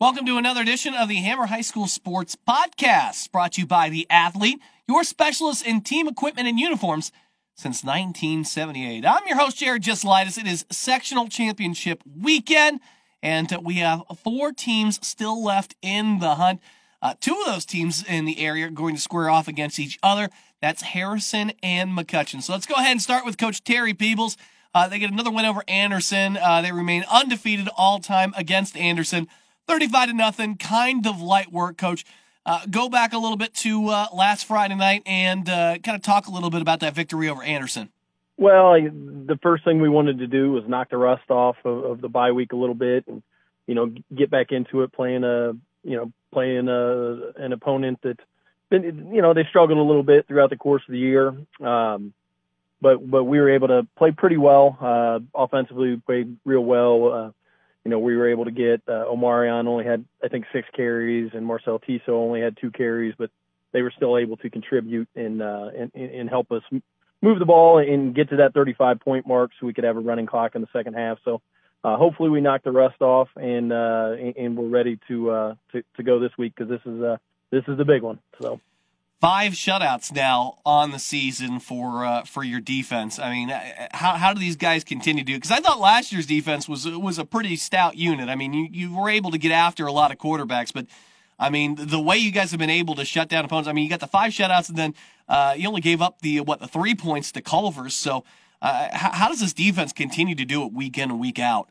Welcome to another edition of the Hammer High School Sports Podcast, brought to you by The Athlete, your specialist in team equipment and uniforms since 1978. I'm your host, Jared Giselitis. It is sectional championship weekend, and we have four teams still left in the hunt. Uh, two of those teams in the area are going to square off against each other. That's Harrison and McCutcheon. So let's go ahead and start with Coach Terry Peebles. Uh, they get another win over Anderson. Uh, they remain undefeated all time against Anderson. 35 to nothing, kind of light work, coach. Uh, go back a little bit to uh, last Friday night and uh, kind of talk a little bit about that victory over Anderson. Well, the first thing we wanted to do was knock the rust off of, of the bye week a little bit, and you know, get back into it, playing a you know playing a, an opponent that been you know they struggled a little bit throughout the course of the year, um, but but we were able to play pretty well uh, offensively. We played real well. Uh, you know, we were able to get uh, Omarion only had I think six carries and Marcel Tiso only had two carries, but they were still able to contribute and uh, and, and help us move the ball and get to that 35 point mark so we could have a running clock in the second half. So uh, hopefully we knock the rust off and uh, and we're ready to uh, to, to go this week because this is uh, this is the big one. So five shutouts now on the season for uh, for your defense. I mean, how how do these guys continue to do? Because I thought last year's defense was was a pretty stout unit. I mean, you you were able to get after a lot of quarterbacks, but I mean, the way you guys have been able to shut down opponents. I mean, you got the five shutouts, and then uh, you only gave up the what the three points to Culver's. So, uh, how, how, does this defense continue to do it week in and week out?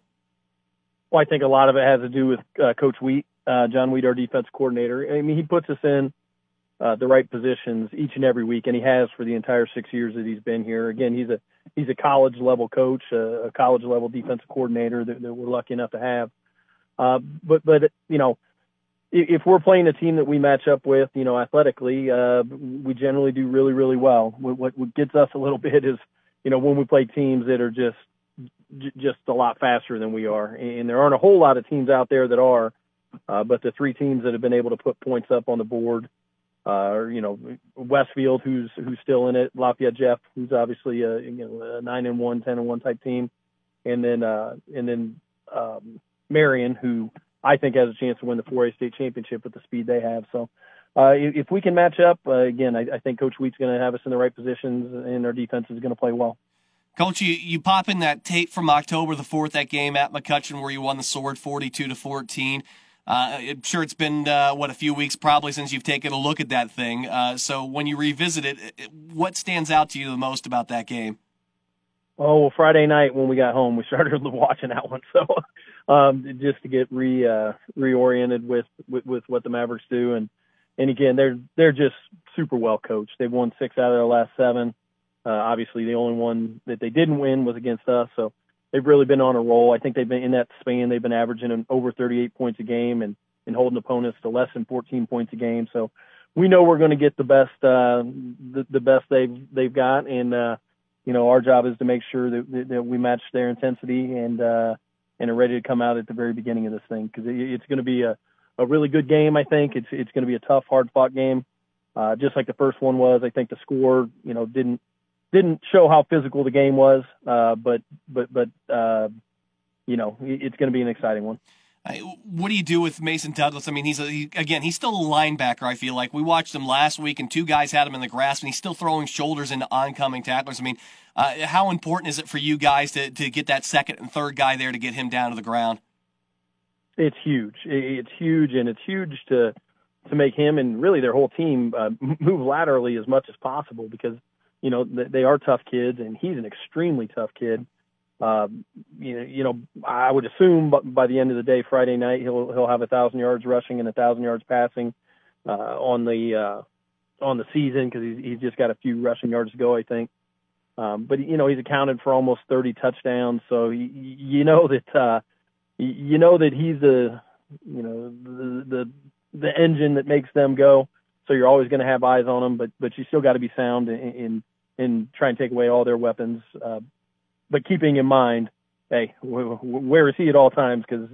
Well, I think a lot of it has to do with uh, Coach Wheat, uh, John Wheat, our defense coordinator. I mean, he puts us in uh, the right positions each and every week, and he has for the entire six years that he's been here. Again, he's a he's a college level coach, a, a college level defensive coordinator that, that, we're lucky enough to have. Uh, but but you know, if, if, we're playing a team that we match up with, you know, athletically, uh, we generally do really really well. What, what gets us a little bit is, you know, when we play teams that are just just a lot faster than we are, and there aren't a whole lot of teams out there that are. Uh, but the three teams that have been able to put points up on the board uh, you know, Westfield, who's who's still in it, Lafayette Jeff, who's obviously a you know a nine and one, ten and one type team, and then uh, and then um, Marion, who I think has a chance to win the 4A state championship with the speed they have. So. Uh, if we can match up, uh, again, I, I think Coach Wheat's going to have us in the right positions, and our defense is going to play well. Coach, you, you pop in that tape from October the fourth, that game at McCutcheon where you won the sword, forty-two to fourteen. Uh, I'm sure it's been uh, what a few weeks probably since you've taken a look at that thing. Uh, so when you revisit it, what stands out to you the most about that game? Oh well, Friday night when we got home, we started watching that one. So um, just to get re uh, reoriented with, with with what the Mavericks do, and and again they're they're just super well coached. They've won six out of their last seven. Uh, obviously, the only one that they didn't win was against us. So they've really been on a roll. I think they've been in that span. They've been averaging over 38 points a game and, and holding opponents to less than 14 points a game. So we know we're going to get the best, uh, the, the best they've, they've got. And, uh, you know, our job is to make sure that, that we match their intensity and, uh, and are ready to come out at the very beginning of this thing because it, it's going to be a, a really good game. I think it's, it's going to be a tough, hard fought game. Uh, just like the first one was, I think the score, you know, didn't, didn't show how physical the game was, uh, but but but uh, you know it's going to be an exciting one. What do you do with Mason Douglas? I mean, he's a, he, again, he's still a linebacker. I feel like we watched him last week, and two guys had him in the grasp, and he's still throwing shoulders into oncoming tacklers. I mean, uh, how important is it for you guys to to get that second and third guy there to get him down to the ground? It's huge. It's huge, and it's huge to to make him and really their whole team uh, move laterally as much as possible because you know, they are tough kids, and he's an extremely tough kid. Um, you know, you know, I would assume by the end of the day, Friday night, he'll he'll have a thousand yards rushing and a thousand yards passing uh, on the uh, on the season because he's he's just got a few rushing yards to go, I think. Um, but you know, he's accounted for almost 30 touchdowns, so you, you know that uh, you know that he's a you know the the the engine that makes them go. So you're always going to have eyes on them, but but you still got to be sound in, in and try and take away all their weapons, uh, but keeping in mind, hey, where is he at all times? Because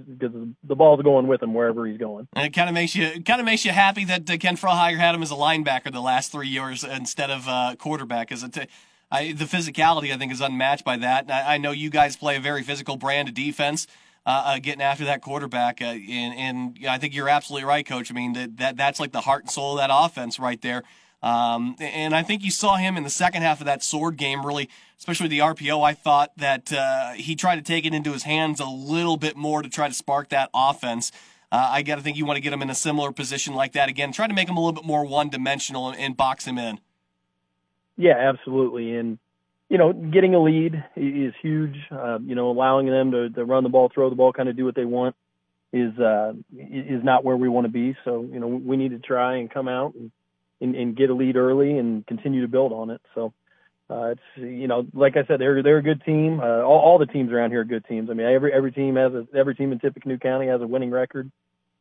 the ball's going with him wherever he's going. And it kind of makes you kind of makes you happy that uh, Ken Froheiger had him as a linebacker the last three years instead of uh, quarterback, it. I, the physicality, I think, is unmatched by that. I, I know you guys play a very physical brand of defense. Uh, uh, getting after that quarterback. Uh, and, and I think you're absolutely right, Coach. I mean, that, that that's like the heart and soul of that offense right there. Um, and I think you saw him in the second half of that sword game, really, especially the RPO. I thought that uh, he tried to take it into his hands a little bit more to try to spark that offense. Uh, I got to think you want to get him in a similar position like that again. Try to make him a little bit more one dimensional and, and box him in. Yeah, absolutely. And you know, getting a lead is huge. Uh, you know, allowing them to, to run the ball, throw the ball, kind of do what they want is uh, is not where we want to be. So, you know, we need to try and come out and, and, and get a lead early and continue to build on it. So, uh, it's you know, like I said, they're they're a good team. Uh, all, all the teams around here are good teams. I mean, every every team has a every team in Tippecanoe County has a winning record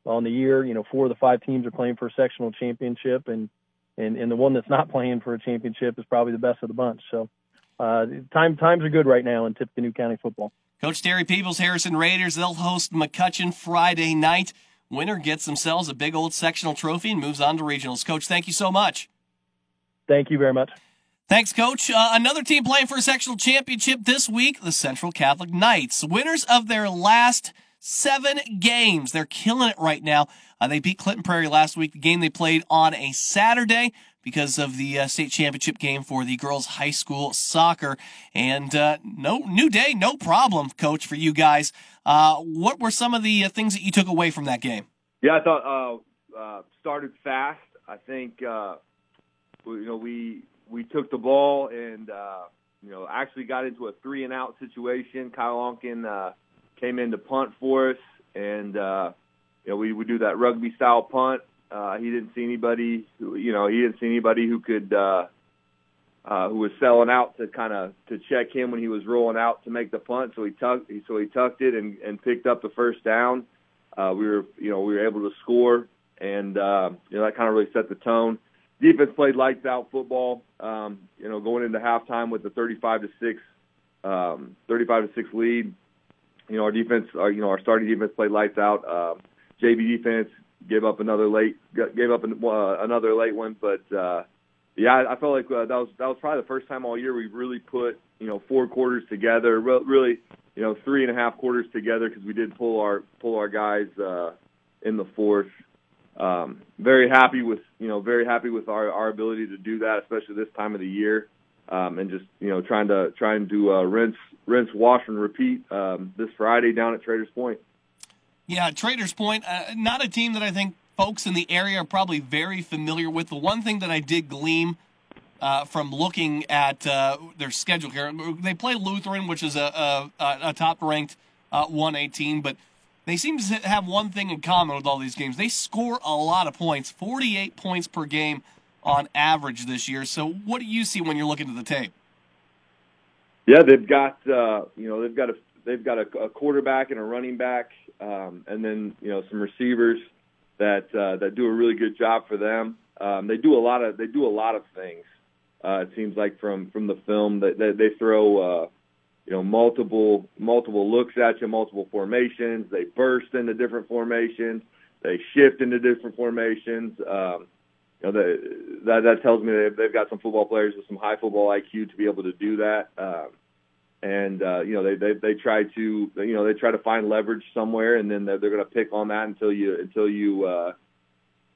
on the year. You know, four of the five teams are playing for a sectional championship, and and and the one that's not playing for a championship is probably the best of the bunch. So uh, time times are good right now in Tippecanoe County football. Coach Terry Peebles, Harrison Raiders, they'll host McCutcheon Friday night. Winner gets themselves a big old sectional trophy and moves on to regionals. Coach, thank you so much. Thank you very much. Thanks, Coach. Uh, another team playing for a sectional championship this week, the Central Catholic Knights. Winners of their last seven games. They're killing it right now. Uh, they beat Clinton Prairie last week, the game they played on a Saturday because of the uh, state championship game for the girls high school soccer. And uh, no new day, no problem, coach, for you guys. Uh, what were some of the uh, things that you took away from that game? Yeah, I thought uh, uh, started fast. I think you know we we took the ball and you know actually got into a three and out situation. Kyle Onken came in to punt for us, and you know we would do that rugby style punt uh, he didn't see anybody who, you know, he didn't see anybody who could, uh, uh, who was selling out to kind of to check him when he was rolling out to make the punt. So he tucked, so he tucked it and, and picked up the first down. Uh, we were, you know, we were able to score, and uh, you know that kind of really set the tone. Defense played lights out football. Um, you know, going into halftime with the 35 to six, um, 35 to six lead. You know, our defense, our, you know, our starting defense played lights out. Uh, JV defense gave up another late gave up an, uh, another late one, but uh, yeah, I felt like uh, that was that was probably the first time all year we really put you know four quarters together, really you know three and a half quarters together because we did pull our pull our guys uh, in the fourth. Um, very happy with you know very happy with our our ability to do that, especially this time of the year. Um, and just you know trying to trying to uh, rinse rinse wash and repeat um, this Friday down at Traders Point. Yeah, Traders Point, uh, not a team that I think folks in the area are probably very familiar with. The one thing that I did glean uh, from looking at uh, their schedule here, they play Lutheran, which is a, a, a top ranked uh, 118, but they seem to have one thing in common with all these games. They score a lot of points, 48 points per game on average this year. So, what do you see when you're looking at the tape? Yeah, they've got uh, you know they've got a they've got a, a quarterback and a running back, um, and then you know some receivers that uh, that do a really good job for them. Um, they do a lot of they do a lot of things. Uh, it seems like from from the film that they, they throw uh, you know multiple multiple looks at you, multiple formations. They burst into different formations. They shift into different formations. Um, you know, they, that that tells me they've, they've got some football players with some high football IQ to be able to do that. Um, and uh, you know they, they they try to you know they try to find leverage somewhere, and then they're, they're going to pick on that until you until you uh,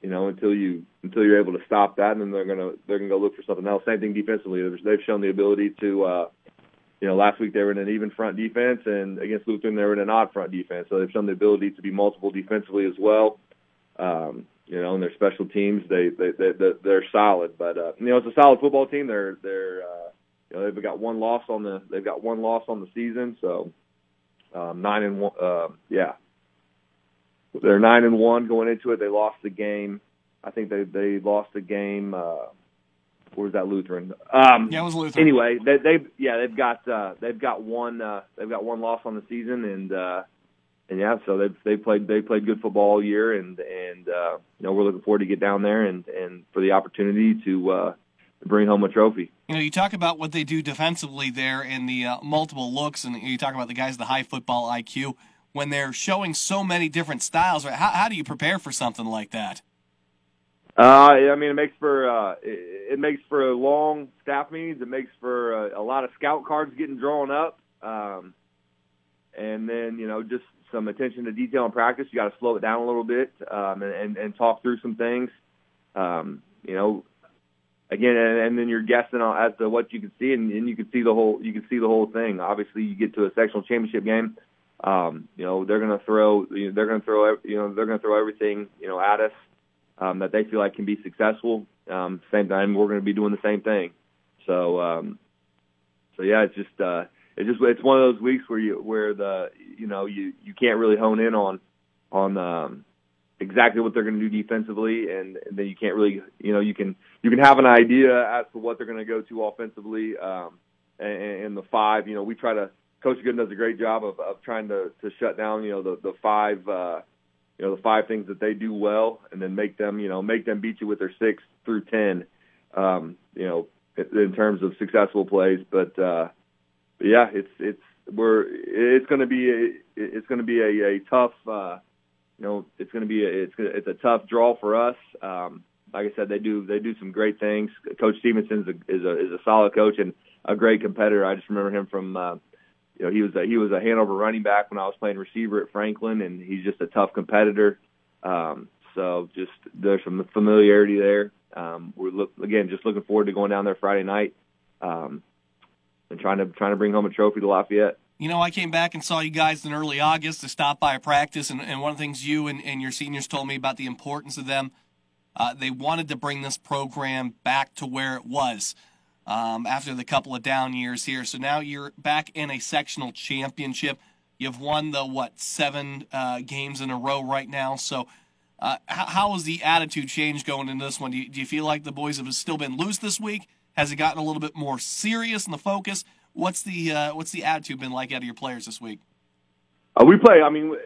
you know until you until you're able to stop that, and then they're going to they're going to go look for something else. Same thing defensively. They've shown the ability to. Uh, you know, last week they were in an even front defense, and against Lutheran they were in an odd front defense. So they've shown the ability to be multiple defensively as well. Um, you know, and their special teams they they, they they're solid. But uh, you know, it's a solid football team. They're they're uh, you know, they've got one loss on the they've got one loss on the season, so um, nine and one. Uh, yeah, they're nine and one going into it. They lost the game. I think they they lost the game. Uh, where's that Lutheran? Um, yeah, it was Lutheran. Anyway, they, they've yeah they've got uh, they've got one uh, they've got one loss on the season, and uh, and yeah, so they've they played they played good football all year, and and uh, you know we're looking forward to get down there and and for the opportunity to. Uh, bring home a trophy. You know, you talk about what they do defensively there in the uh, multiple looks, and you talk about the guys the high football IQ when they're showing so many different styles. Right? How, how do you prepare for something like that? Uh, I mean, it makes for uh, it, it makes for long staff meetings. It makes for a, a lot of scout cards getting drawn up, um, and then you know just some attention to detail in practice. You got to slow it down a little bit um, and, and and talk through some things. Um, you know, again, and, and then you're guessing as to what you can see, and, and you can see the whole you can see the whole thing. Obviously, you get to a sectional championship game. Um, you know, they're going to throw they're going to throw you know they're going to throw everything you know at us um, that they feel like can be successful. Um, same time, we're going to be doing the same thing. So, um, so yeah, it's just uh, it's just it's one of those weeks where you where the you know you you can't really hone in on on um, exactly what they're going to do defensively, and, and then you can't really you know you can you can have an idea as to what they're going to go to offensively. Um, and, and the five, you know, we try to Coach Gooden does a great job of, of trying to to shut down you know the the five. Uh, you know the five things that they do well, and then make them you know make them beat you with their six through ten. Um, you know in terms of successful plays, but uh, yeah, it's it's we're it's going to be a, it's going to be a, a tough uh, you know it's going to be a, it's it's a tough draw for us. Um, like I said, they do they do some great things. Coach Stevenson is a is a, solid coach and a great competitor. I just remember him from uh, you know he was a, he was a Hanover running back when I was playing receiver at Franklin, and he's just a tough competitor. Um, so just there's some familiarity there. Um, we're look, again just looking forward to going down there Friday night um, and trying to trying to bring home a trophy to Lafayette. You know, I came back and saw you guys in early August to stop by a practice, and, and one of the things you and, and your seniors told me about the importance of them. Uh, they wanted to bring this program back to where it was um, after the couple of down years here. So now you're back in a sectional championship. You've won the what seven uh, games in a row right now. So uh, how, how has the attitude changed going into this one? Do you, do you feel like the boys have still been loose this week? Has it gotten a little bit more serious in the focus? What's the uh, what's the attitude been like out of your players this week? Uh, we play. I mean,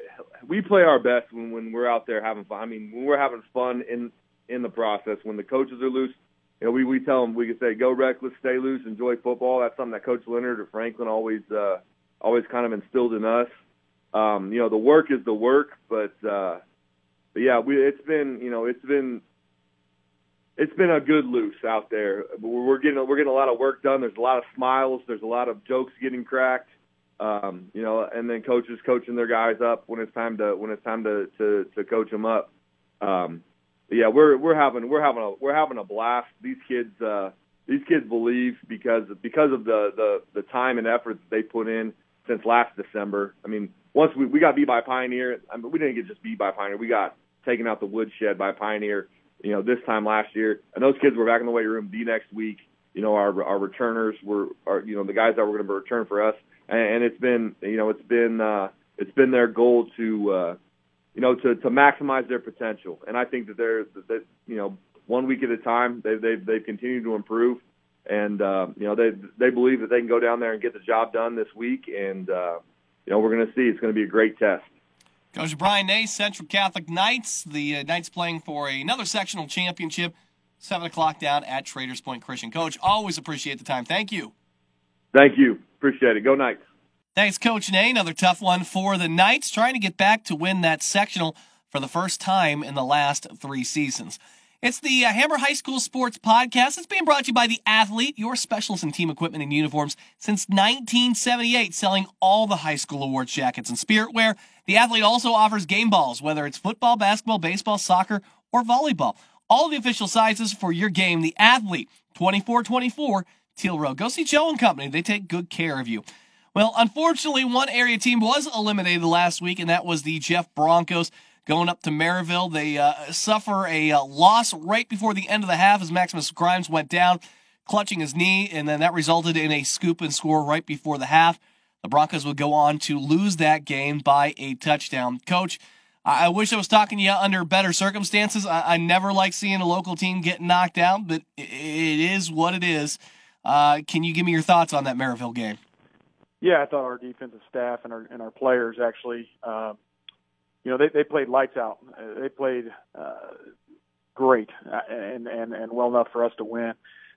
we play our best when, when we're out there having fun. I mean, when we're having fun in in the process. When the coaches are loose, you know, we we tell them we can say go reckless, stay loose, enjoy football. That's something that Coach Leonard or Franklin always uh, always kind of instilled in us. Um, you know, the work is the work, but uh, but yeah, we it's been you know it's been it's been a good loose out there. We're getting we're getting a lot of work done. There's a lot of smiles. There's a lot of jokes getting cracked. Um, you know, and then coaches coaching their guys up when it's time to when it's time to to, to coach them up. Um, yeah, we're we're having we're having a we're having a blast. These kids uh, these kids believe because because of the the the time and effort that they put in since last December. I mean, once we we got beat by Pioneer, I mean, we didn't get just beat by Pioneer. We got taken out the woodshed by Pioneer. You know, this time last year, and those kids were back in the weight room the next week. You know, our our returners were, are you know, the guys that were going to return for us, and, and it's been, you know, it's been uh, it's been their goal to, uh, you know, to to maximize their potential. And I think that they're that you know, one week at a time, They've they've they've continued to improve, and uh, you know, they they believe that they can go down there and get the job done this week, and uh, you know, we're going to see. It's going to be a great test. Coach Brian Nace, Central Catholic Knights. The uh, Knights playing for another sectional championship. 7 o'clock down at Traders Point Christian. Coach, always appreciate the time. Thank you. Thank you. Appreciate it. Go Knights. Thanks, Coach Nay. Another tough one for the Knights, trying to get back to win that sectional for the first time in the last three seasons. It's the uh, Hammer High School Sports Podcast. It's being brought to you by The Athlete, your specialist in team equipment and uniforms since 1978, selling all the high school awards jackets and spirit wear. The Athlete also offers game balls, whether it's football, basketball, baseball, soccer, or volleyball. All the official sizes for your game. The Athlete, 2424 Teal Road. Go see Joe and Company. They take good care of you. Well, unfortunately, one area team was eliminated last week, and that was the Jeff Broncos going up to Merrillville. They uh, suffer a uh, loss right before the end of the half as Maximus Grimes went down, clutching his knee, and then that resulted in a scoop and score right before the half. The Broncos would go on to lose that game by a touchdown. Coach, I, I wish I was talking to you under better circumstances. I, I, never like seeing a local team get knocked out, but it, it is what it is. Uh, can you give me your thoughts on that Merrillville game? Yeah, I thought our defensive staff and our and our players actually uh, you know, they, they played lights out. They played uh, great uh, and, and, and well enough for us to win.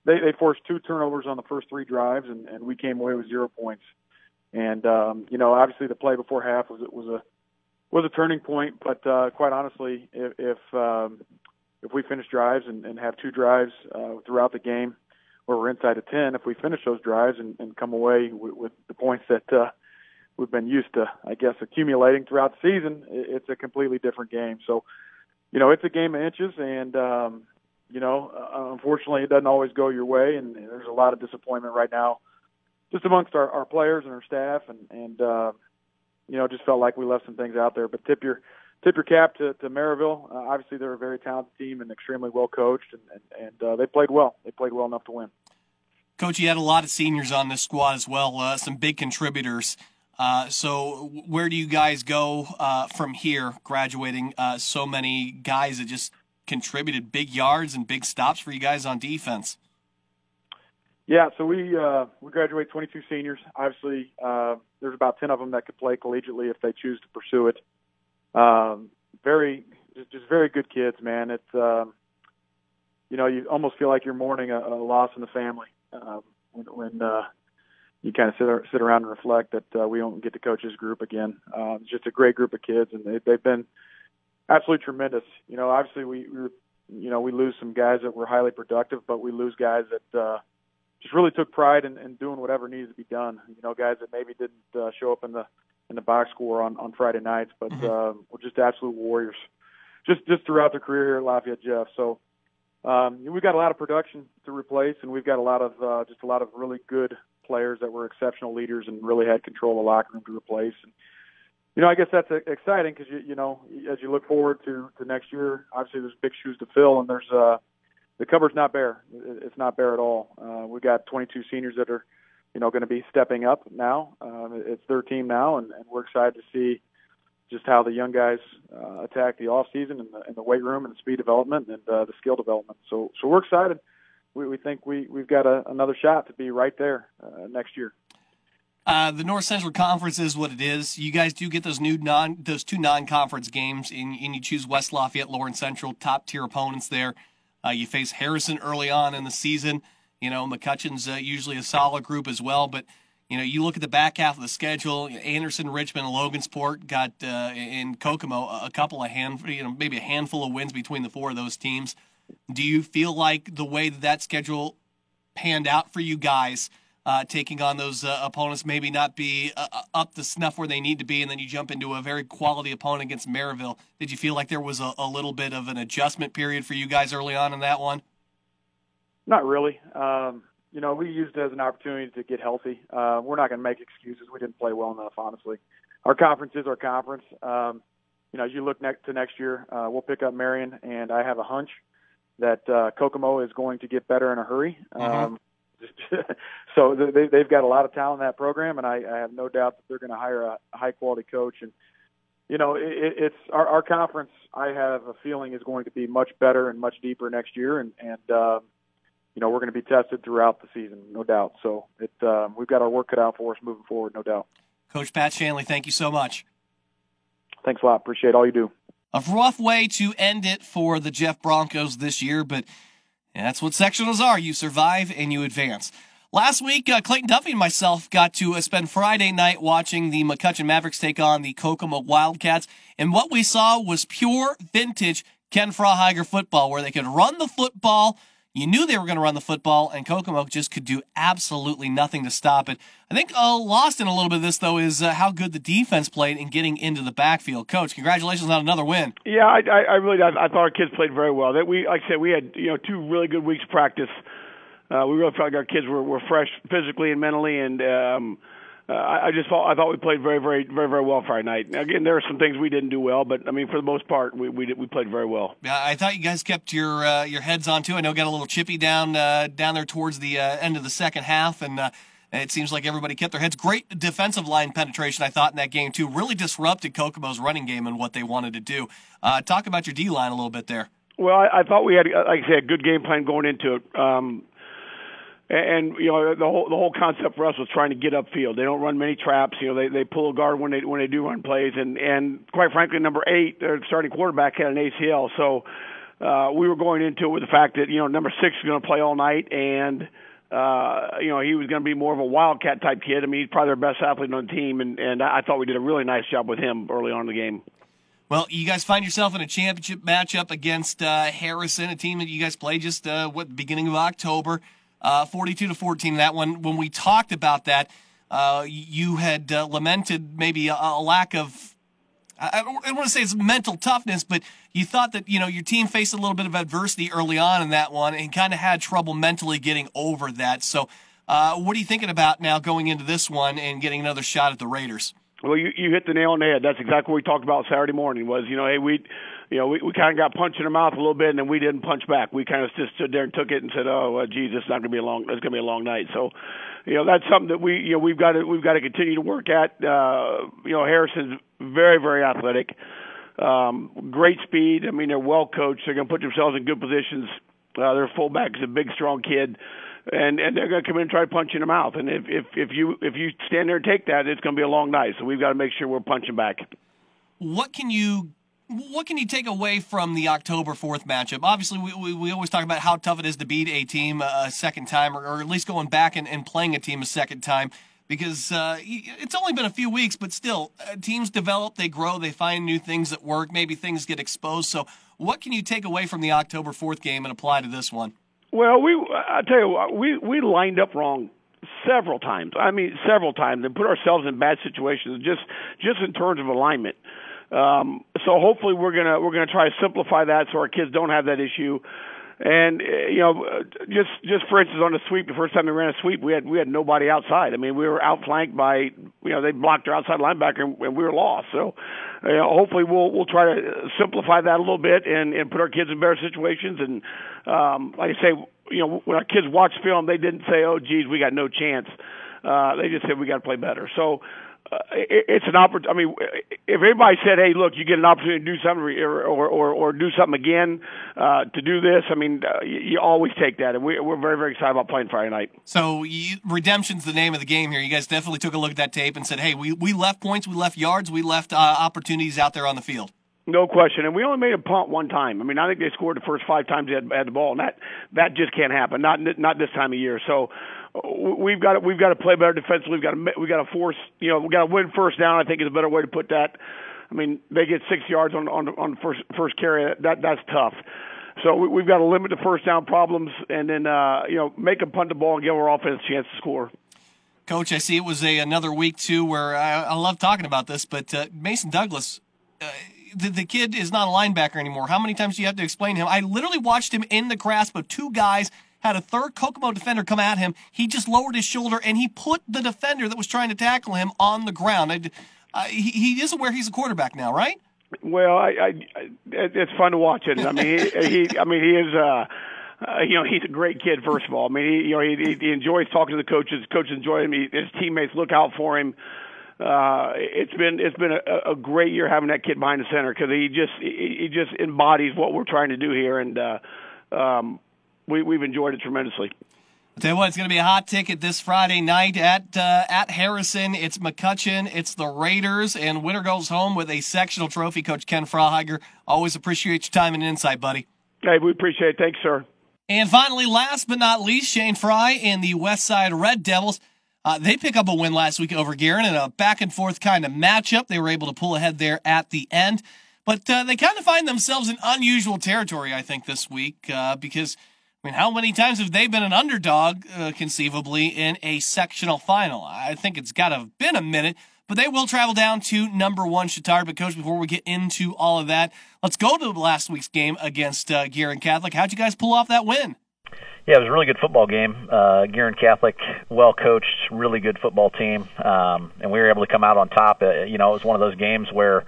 They, they forced two turnovers on the first three drives, and, and we came away with zero points. And um, you know, obviously, the play before half was was a was a turning point. But uh, quite honestly, if if, um, if we finish drives and, and have two drives uh, throughout the game where we're inside of ten, if we finish those drives and, and come away with, with the points that uh, we've been used to, I guess, accumulating throughout the season, it's a completely different game. So, you know, it's a game of inches, and um, you know, uh, unfortunately, it doesn't always go your way, and there's a lot of disappointment right now, just amongst our, our players and our staff, and and uh, you know, just felt like we left some things out there. But tip your tip your cap to, to Merrillville. Uh, obviously, they're a very talented team and extremely well coached, and and, and uh, they played well. They played well enough to win. Coach, you had a lot of seniors on this squad as well, uh, some big contributors. Uh, so, where do you guys go uh, from here, graduating uh, so many guys that just contributed big yards and big stops for you guys on defense? Yeah, so we uh, we graduate 22 seniors. Obviously, uh, there's about 10 of them that could play collegiately if they choose to pursue it. Um, very, just, just very good kids, man. It's um, you know, you almost feel like you're mourning a, a loss in the family um, when, when uh, you kind of sit sit around and reflect that uh, we don't get to coach this group again. Um, it's just a great group of kids, and they, they've been absolutely tremendous. You know, obviously we, we you know we lose some guys that were highly productive, but we lose guys that uh, just really took pride in, in doing whatever needed to be done. You know, guys that maybe didn't uh, show up in the in the box score on on Friday nights, but mm-hmm. uh, were just absolute warriors, just just throughout their career here at Lafayette Jeff. So um, we've got a lot of production to replace, and we've got a lot of uh, just a lot of really good players that were exceptional leaders and really had control of the locker room to replace. And, you know, I guess that's exciting because you you know as you look forward to to next year, obviously there's big shoes to fill, and there's uh the cupboard's not bare. It's not bare at all. Uh, we got 22 seniors that are, you know, going to be stepping up now. Um, it's their team now, and, and we're excited to see just how the young guys uh, attack the off season and the, and the weight room and the speed development and uh, the skill development. So, so we're excited. We, we think we we've got a, another shot to be right there uh, next year. Uh, the North Central Conference is what it is. You guys do get those new non those two non conference games, and, and, you choose West Lafayette, Lawrence Central, top tier opponents there. Uh, you face Harrison early on in the season. You know McCutcheon's uh, usually a solid group as well, but you know, you look at the back half of the schedule. Anderson, Richmond, and Logansport got uh, in Kokomo a couple of hand, you know, maybe a handful of wins between the four of those teams. Do you feel like the way that that schedule panned out for you guys, uh, taking on those uh, opponents, maybe not be uh, uh, up the snuff where they need to be, and then you jump into a very quality opponent against Merrillville? Did you feel like there was a, a little bit of an adjustment period for you guys early on in that one? Not really. Um, you know, we used it as an opportunity to get healthy. Uh, we're not going to make excuses. We didn't play well enough, honestly. Our conference is our conference. Um, you know, as you look next to next year, uh, we'll pick up Marion, and I have a hunch that uh, Kokomo is going to get better in a hurry. Mm-hmm. Um, so they, they've got a lot of talent in that program, and I, I have no doubt that they're going to hire a high quality coach. And you know, it, it's our, our conference. I have a feeling is going to be much better and much deeper next year, and and uh, you know we're going to be tested throughout the season, no doubt. So it um, we've got our work cut out for us moving forward, no doubt. Coach Pat Shanley, thank you so much. Thanks a lot. Appreciate all you do. A rough way to end it for the Jeff Broncos this year, but that's what sectionals are. You survive and you advance. Last week, uh, Clayton Duffy and myself got to uh, spend Friday night watching the McCutcheon Mavericks take on the Kokomo Wildcats, and what we saw was pure vintage Ken Froheiger football, where they could run the football you knew they were going to run the football, and Kokomo just could do absolutely nothing to stop it. I think uh, lost in a little bit of this, though, is uh, how good the defense played in getting into the backfield. Coach, congratulations on another win. Yeah, I, I I really I, I thought our kids played very well. That we, like I said, we had you know two really good weeks of practice. Uh, we really felt like our kids were, were fresh physically and mentally, and um, uh, I, I just thought I thought we played very, very, very, very well Friday night. Again, there are some things we didn't do well, but I mean, for the most part, we we, we played very well. Yeah, I thought you guys kept your uh, your heads on too. I know got a little chippy down uh, down there towards the uh, end of the second half, and uh, it seems like everybody kept their heads. Great defensive line penetration, I thought in that game too. Really disrupted Kokomo's running game and what they wanted to do. Uh, talk about your D line a little bit there. Well, I, I thought we had, like I said, a good game plan going into it. Um, and you know the whole the whole concept for us was trying to get upfield. They don't run many traps. You know they they pull a guard when they when they do run plays, and and quite frankly, number eight, their starting quarterback had an ACL, so uh, we were going into it with the fact that you know number six is going to play all night, and uh, you know he was going to be more of a wildcat type kid. I mean he's probably their best athlete on the team, and and I thought we did a really nice job with him early on in the game. Well, you guys find yourself in a championship matchup against uh, Harrison, a team that you guys played just uh, what beginning of October uh, 42 to 14 that one. When we talked about that, uh, you had uh, lamented maybe a, a lack of I don't, I don't, want to say it's mental toughness, but you thought that, you know, your team faced a little bit of adversity early on in that one and kind of had trouble mentally getting over that. So, uh, what are you thinking about now going into this one and getting another shot at the Raiders? Well, you, you hit the nail on the head. That's exactly what we talked about Saturday morning was, you know, hey, we, you know, we, we kind of got punched in the mouth a little bit and then we didn't punch back. We kind of just stood there and took it and said, oh, well, geez, it's not going to be a long, it's going to be a long night. So, you know, that's something that we, you know, we've got to, we've got to continue to work at. Uh, you know, Harrison's very, very athletic. Um, great speed. I mean, they're well coached. They're going to put themselves in good positions. Uh, their fullback is a big, strong kid, and and they're going to come in and try to punch you in the mouth. And if if if you if you stand there and take that, it's going to be a long night. So we've got to make sure we're punching back. What can you what can you take away from the October 4th matchup? Obviously, we, we, we, always talk about how tough it is to beat a team a second time, or, or at least going back and, and playing a team a second time because uh, it's only been a few weeks, but still, uh, teams develop, they grow, they find new things that work. Maybe things get exposed. So, what can you take away from the October fourth game and apply to this one? Well, we I tell you what, we we lined up wrong several times. I mean, several times, and put ourselves in bad situations just just in terms of alignment. Um, so hopefully, we're gonna we're gonna try to simplify that so our kids don't have that issue. And uh, you know, uh, just just for instance, on the sweep, the first time we ran a sweep, we had we had nobody outside. I mean, we were outflanked by you know they blocked our outside linebacker and, we were lost. So, uh, hopefully, we'll we'll try to simplify that a little bit and and put our kids in better situations. And um, like I say, you know, when our kids watched film, they didn't say, "Oh, geez, we got no chance." Uh, they just said we got to play better. So uh, it, it's an opportunity. I mean, if everybody said, "Hey, look, you get an opportunity to do something or or or, or do something again uh, to do this," I mean, uh, you, you always take that, and we, we're very very excited about playing Friday night. So, you, redemption's the name of the game here. You guys definitely took a look at that tape and said, "Hey, we we left points, we left yards, we left uh, opportunities out there on the field." No question, and we only made a punt one time. I mean, I think they scored the first five times they had, had the ball, and that that just can't happen. Not not this time of year. So we've got to, we've got to play better defensively. We've got to we've got to force you know we got to win first down. I think is a better way to put that. I mean, they get six yards on on on first first carry. That that's tough. So we, we've got to limit the first down problems, and then uh, you know make them punt the ball and give our offense a chance to score. Coach, I see it was a another week too where I, I love talking about this, but uh, Mason Douglas. Uh, the, the kid is not a linebacker anymore. How many times do you have to explain him? I literally watched him in the grasp of two guys had a third Kokomo defender come at him. He just lowered his shoulder and he put the defender that was trying to tackle him on the ground. I, uh, he, he is aware he's a quarterback now, right? Well, I, I, it's fun to watch it. I mean, he, he I mean, he is. Uh, uh, you know, he's a great kid. First of all, I mean, he, you know, he, he enjoys talking to the coaches. Coaches enjoy him. He, his teammates look out for him. Uh, it's been it's been a, a great year having that kid behind the center because he just he, he just embodies what we're trying to do here, and uh, um, we, we've enjoyed it tremendously. I'll tell you what, it's going to be a hot ticket this Friday night at uh, at Harrison. It's McCutcheon, it's the Raiders, and winner goes home with a sectional trophy. Coach Ken Froheiger, always appreciate your time and insight, buddy. Hey, we appreciate it. Thanks, sir. And finally, last but not least, Shane Fry and the West Side Red Devils. Uh, they pick up a win last week over Guerin in a back and forth kind of matchup. They were able to pull ahead there at the end, but uh, they kind of find themselves in unusual territory, I think, this week uh, because – Mean, how many times have they been an underdog, uh, conceivably, in a sectional final? I think it's got to have been a minute, but they will travel down to number one Chatard. But, Coach, before we get into all of that, let's go to last week's game against uh, Catholic. How'd you guys pull off that win? Yeah, it was a really good football game. Uh, Catholic, well coached, really good football team, um, and we were able to come out on top. Uh, you know, it was one of those games where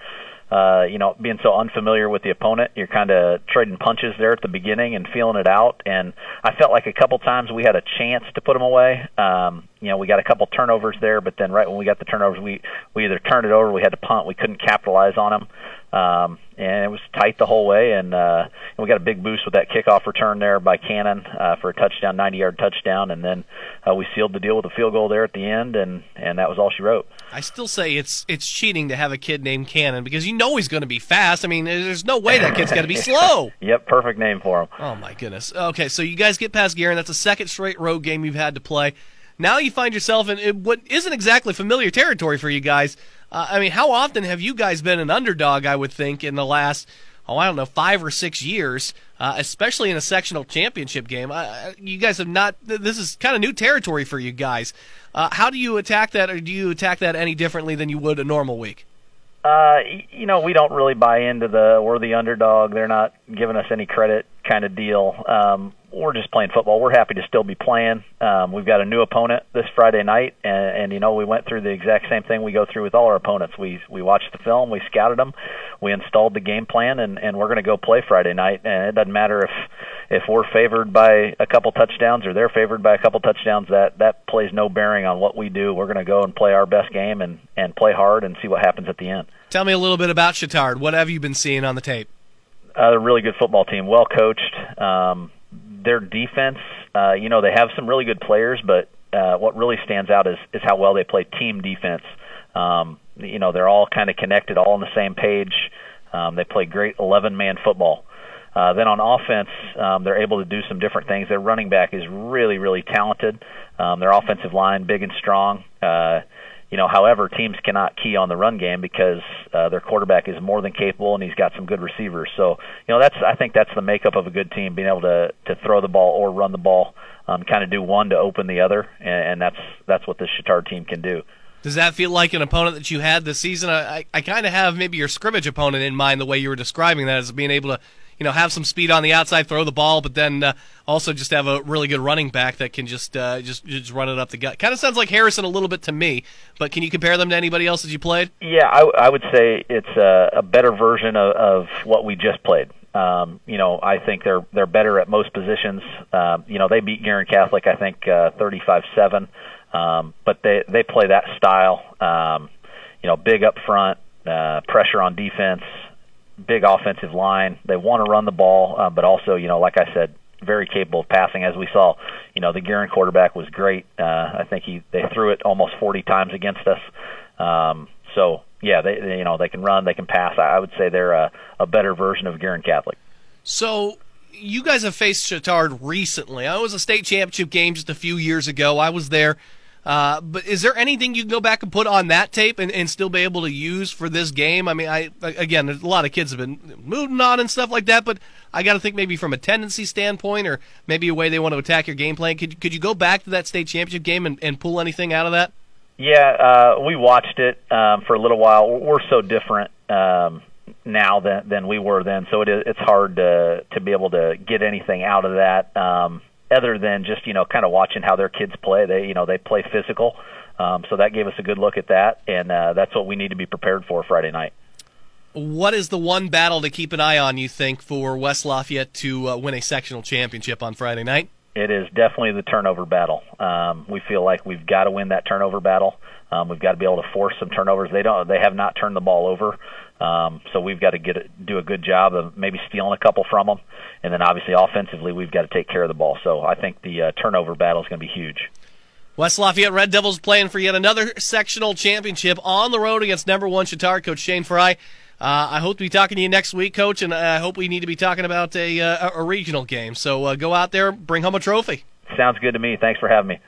uh, you know, being so unfamiliar with the opponent, you're kind of trading punches there at the beginning and feeling it out. And I felt like a couple times we had a chance to put them away. Um, you know, we got a couple turnovers there, but then right when we got the turnovers, we we either turned it over, we had to punt, we couldn't capitalize on them. Um, and it was tight the whole way. And, uh, and we got a big boost with that kickoff return there by Cannon uh, for a touchdown, 90 yard touchdown. And then uh, we sealed the deal with a field goal there at the end, and, and that was all she wrote. I still say it's it's cheating to have a kid named Cannon because you know he's going to be fast. I mean, there's no way that kid's going to be slow. yep, perfect name for him. Oh, my goodness. Okay, so you guys get past Guerin. That's a second straight road game you've had to play. Now you find yourself in what isn't exactly familiar territory for you guys. Uh, I mean, how often have you guys been an underdog? I would think in the last oh, I don't know, five or six years, uh, especially in a sectional championship game. Uh, you guys have not. This is kind of new territory for you guys. Uh, how do you attack that, or do you attack that any differently than you would a normal week? Uh, you know, we don't really buy into the we're the underdog. They're not giving us any credit kind of deal. Um, we're just playing football. We're happy to still be playing. Um, we've got a new opponent this Friday night, and, and you know we went through the exact same thing we go through with all our opponents. We we watched the film, we scouted them, we installed the game plan, and and we're going to go play Friday night. And it doesn't matter if if we're favored by a couple touchdowns or they're favored by a couple touchdowns. That that plays no bearing on what we do. We're going to go and play our best game and and play hard and see what happens at the end. Tell me a little bit about Chatard. What have you been seeing on the tape? Uh, a really good football team, well coached. Um, their defense, uh, you know, they have some really good players, but uh, what really stands out is is how well they play team defense. Um, you know, they're all kind of connected, all on the same page. Um, they play great 11 man football. Uh, then on offense, um, they're able to do some different things. Their running back is really, really talented. Um, their offensive line, big and strong. Uh, you know, however, teams cannot key on the run game because uh, their quarterback is more than capable and he's got some good receivers. So, you know, that's I think that's the makeup of a good team, being able to to throw the ball or run the ball, um, kind of do one to open the other, and, and that's that's what this Chatard team can do. Does that feel like an opponent that you had this season? I, I, I kind of have maybe your scrimmage opponent in mind, the way you were describing that as being able to you know have some speed on the outside, throw the ball, but then uh, also just have a really good running back that can just uh, just just run it up the gut. Kind of sounds like Harrison a little bit to me, but can you compare them to anybody else that you played? Yeah, I, I would say it's a, a better version of, of what we just played. Um, you know, I think they're they're better at most positions. Um, you know, they beat Guerin Catholic, I think, uh, 35-7, um, but they they play that style. Um, you know, big up front, uh, pressure on defense, big offensive line. They want to run the ball, uh, but also, you know, like I said, very capable of passing. As we saw, you know, the Guerin quarterback was great. Uh, I think he they threw it almost 40 times against us. Um, so yeah, they, they you know they can run, they can pass. I would say they're a, a better version of Guerin Catholic. So you guys have faced Chatard recently. I was a state championship game just a few years ago. I was there. Uh, but is there anything you can go back and put on that tape and, and still be able to use for this game? I mean, I again, a lot of kids have been moving on and stuff like that, but I got to think maybe from a tendency standpoint or maybe a way they want to attack your game plan. Could could you go back to that state championship game and, and pull anything out of that? Yeah, uh, we watched it um, for a little while. We're so different um, now than than we were then, so it is, it's hard to to be able to get anything out of that. Um, other than just you know kind of watching how their kids play. They you know they play physical, um, so that gave us a good look at that, and uh, that's what we need to be prepared for Friday night. What is the one battle to keep an eye on? You think for West Lafayette to uh, win a sectional championship on Friday night? It is definitely the turnover battle. Um, we feel like we've got to win that turnover battle. Um, we've got to be able to force some turnovers. They don't. They have not turned the ball over. Um, so we've got to get it, do a good job of maybe stealing a couple from them, and then obviously offensively we've got to take care of the ball. So I think the uh, turnover battle is going to be huge. West Lafayette Red Devils playing for yet another sectional championship on the road against number one Chatard coach Shane Fry. Uh, I hope to be talking to you next week, Coach, and I hope we need to be talking about a, uh, a regional game. So uh, go out there, bring home a trophy. Sounds good to me. Thanks for having me.